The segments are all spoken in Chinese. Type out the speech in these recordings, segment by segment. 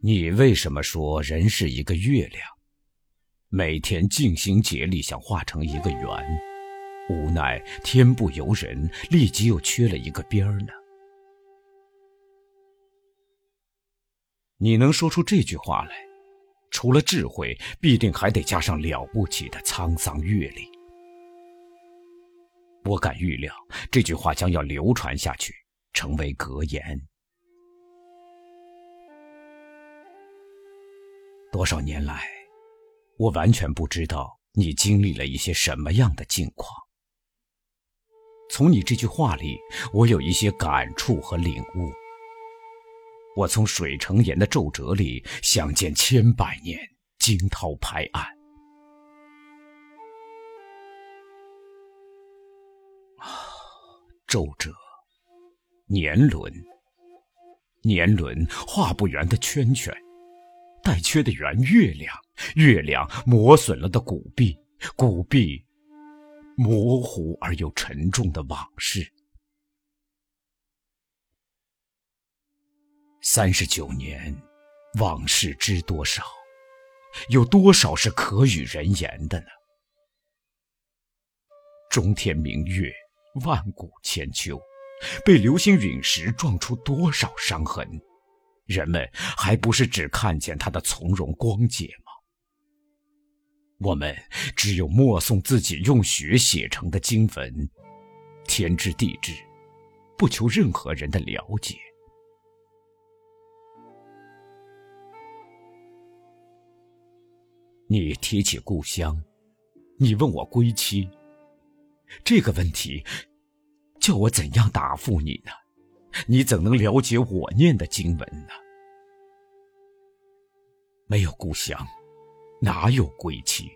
你为什么说人是一个月亮？每天尽心竭力想画成一个圆，无奈天不由人，立即又缺了一个边儿呢？你能说出这句话来，除了智慧，必定还得加上了不起的沧桑阅历。我敢预料，这句话将要流传下去，成为格言。多少年来，我完全不知道你经历了一些什么样的境况。从你这句话里，我有一些感触和领悟。我从水成岩的皱褶里，想见千百年惊涛拍岸。啊，皱褶，年轮，年轮画不圆的圈圈。待缺的圆月亮，月亮磨损了的古壁，古壁模糊而又沉重的往事。三十九年，往事知多少？有多少是可与人言的呢？中天明月，万古千秋，被流星陨石撞出多少伤痕？人们还不是只看见他的从容光洁吗？我们只有默诵自己用血写成的经文，天知地知，不求任何人的了解。你提起故乡，你问我归期，这个问题，叫我怎样答复你呢？你怎能了解我念的经文呢？没有故乡，哪有归期？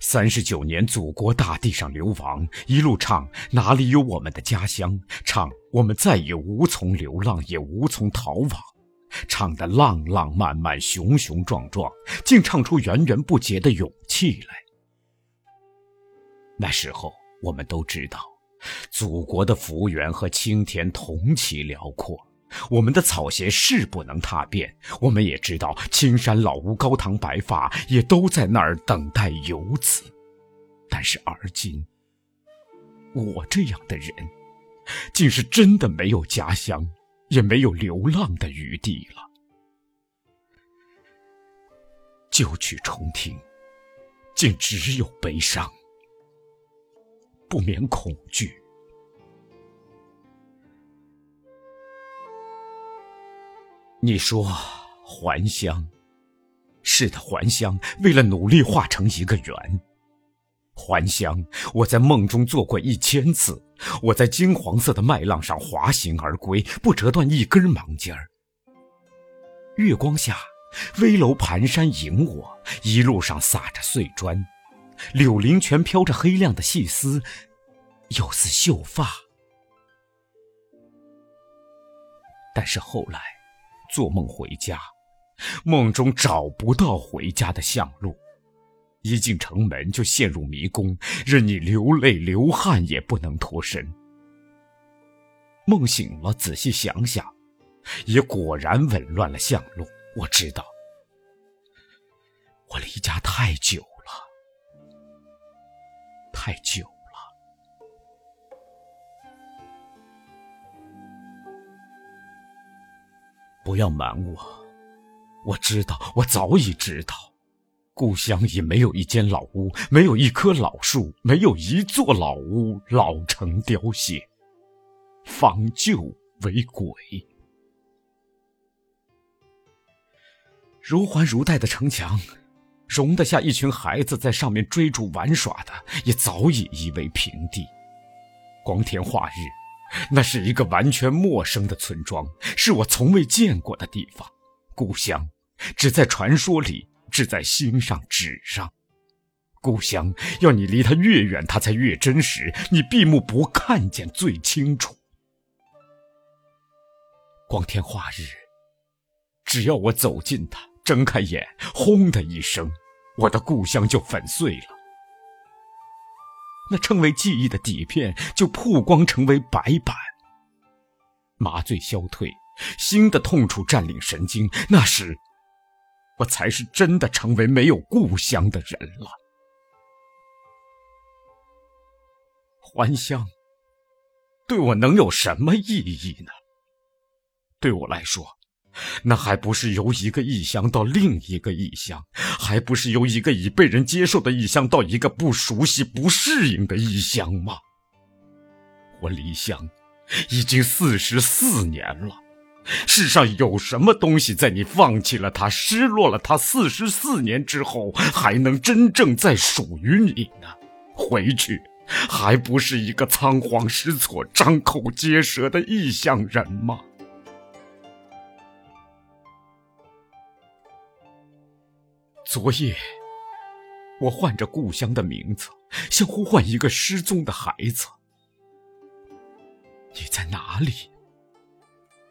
三十九年，祖国大地上流亡，一路唱哪里有我们的家乡？唱我们再也无从流浪，也无从逃亡。唱得浪浪漫漫，雄雄壮壮，竟唱出源源不竭的勇气来。那时候，我们都知道。祖国的幅员和青天同其辽阔，我们的草鞋是不能踏遍。我们也知道青山老屋、高堂白发也都在那儿等待游子。但是而今，我这样的人，竟是真的没有家乡，也没有流浪的余地了。旧曲重听，竟只有悲伤。不免恐惧。你说还乡，是的，还乡。为了努力画成一个圆，还乡。我在梦中做过一千次，我在金黄色的麦浪上滑行而归，不折断一根芒尖儿。月光下，危楼盘山迎我，一路上撒着碎砖。柳林全飘着黑亮的细丝，又似秀发。但是后来，做梦回家，梦中找不到回家的巷路，一进城门就陷入迷宫，任你流泪流汗也不能脱身。梦醒了，仔细想想，也果然紊乱了巷路。我知道，我离家太久了。太久不要瞒我，我知道，我早已知道，故乡已没有一间老屋，没有一棵老树，没有一座老屋，老成凋谢，仿旧为鬼。如环如带的城墙。容得下一群孩子在上面追逐玩耍的，也早已夷为平地。光天化日，那是一个完全陌生的村庄，是我从未见过的地方。故乡，只在传说里，只在心上纸上。故乡，要你离它越远，它才越真实。你闭目不看见，最清楚。光天化日，只要我走近它。睁开眼，轰的一声，我的故乡就粉碎了。那称为记忆的底片就曝光成为白板。麻醉消退，新的痛楚占领神经，那时，我才是真的成为没有故乡的人了。还乡，对我能有什么意义呢？对我来说，那还不是由一个异乡到另一个异乡，还不是由一个已被人接受的异乡到一个不熟悉、不适应的异乡吗？我离乡已经四十四年了，世上有什么东西在你放弃了它、失落了它四十四年之后，还能真正再属于你呢？回去。还不是一个仓皇失措、张口结舌的异乡人吗？昨夜，我唤着故乡的名字，像呼唤一个失踪的孩子。你在哪里，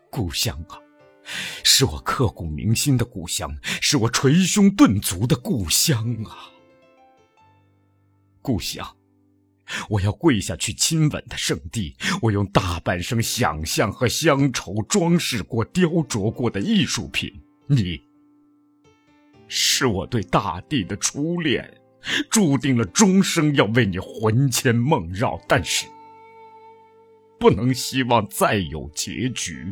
故乡啊？是我刻骨铭心的故乡，是我捶胸顿足的故乡啊！故乡。我要跪下去亲吻的圣地，我用大半生想象和乡愁装饰过、雕琢过的艺术品。你，是我对大地的初恋，注定了终生要为你魂牵梦绕，但是不能希望再有结局。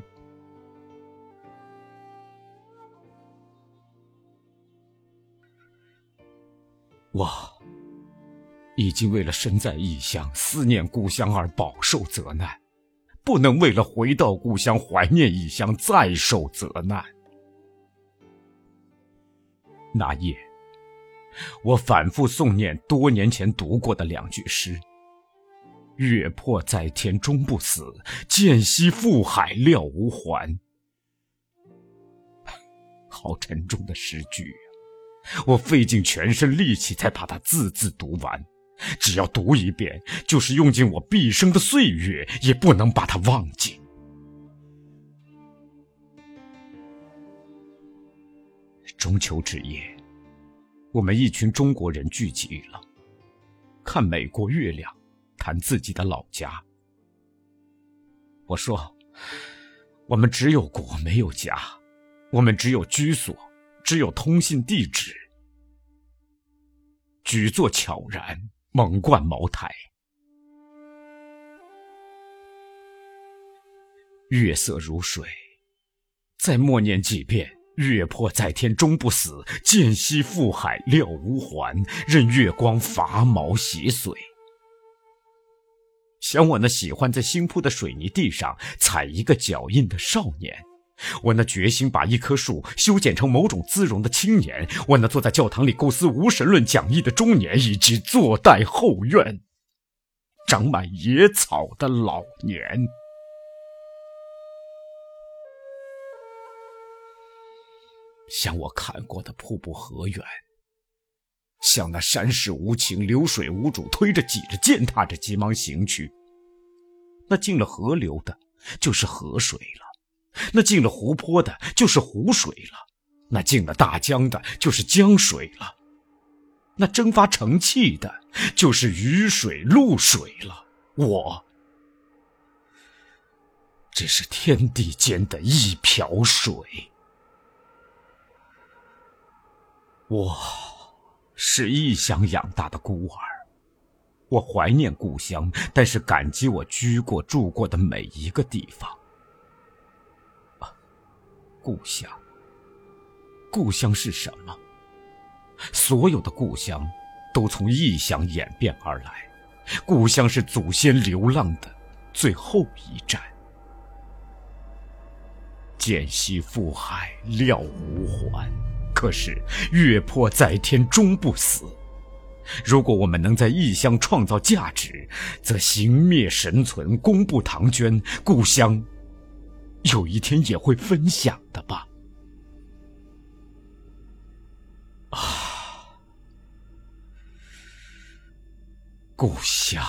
我。已经为了身在异乡、思念故乡而饱受责难，不能为了回到故乡、怀念异乡再受责难。那夜，我反复诵念多年前读过的两句诗：“月破在天终不死，剑兮覆海料无还。” 好沉重的诗句啊！我费尽全身力气才把它字字读完。只要读一遍，就是用尽我毕生的岁月，也不能把它忘记。中秋之夜，我们一群中国人聚集了，看美国月亮，谈自己的老家。我说：“我们只有国，没有家；我们只有居所，只有通信地址。”举座悄然。猛灌茅台，月色如水，再默念几遍“月破在天终不死，剑兮覆海料无还”，任月光伐毛洗髓。想我那喜欢在新铺的水泥地上踩一个脚印的少年。我那决心把一棵树修剪成某种姿容的青年，我那坐在教堂里构思无神论讲义的中年，以及坐待后院长满野草的老年，像我看过的瀑布河源，像那山势无情、流水无主、推着挤着、践踏着急忙行去，那进了河流的，就是河水了。那进了湖泊的，就是湖水了；那进了大江的，就是江水了；那蒸发成气的，就是雨水、露水了。我只是天地间的一瓢水。我是异乡养大的孤儿，我怀念故乡，但是感激我居过、住过的每一个地方。啊故乡，故乡是什么？所有的故乡都从异乡演变而来。故乡是祖先流浪的最后一站。剑兮覆海料无还，可是月破在天终不死。如果我们能在异乡创造价值，则形灭神存，功不唐捐。故乡。有一天也会分享的吧。啊，故乡。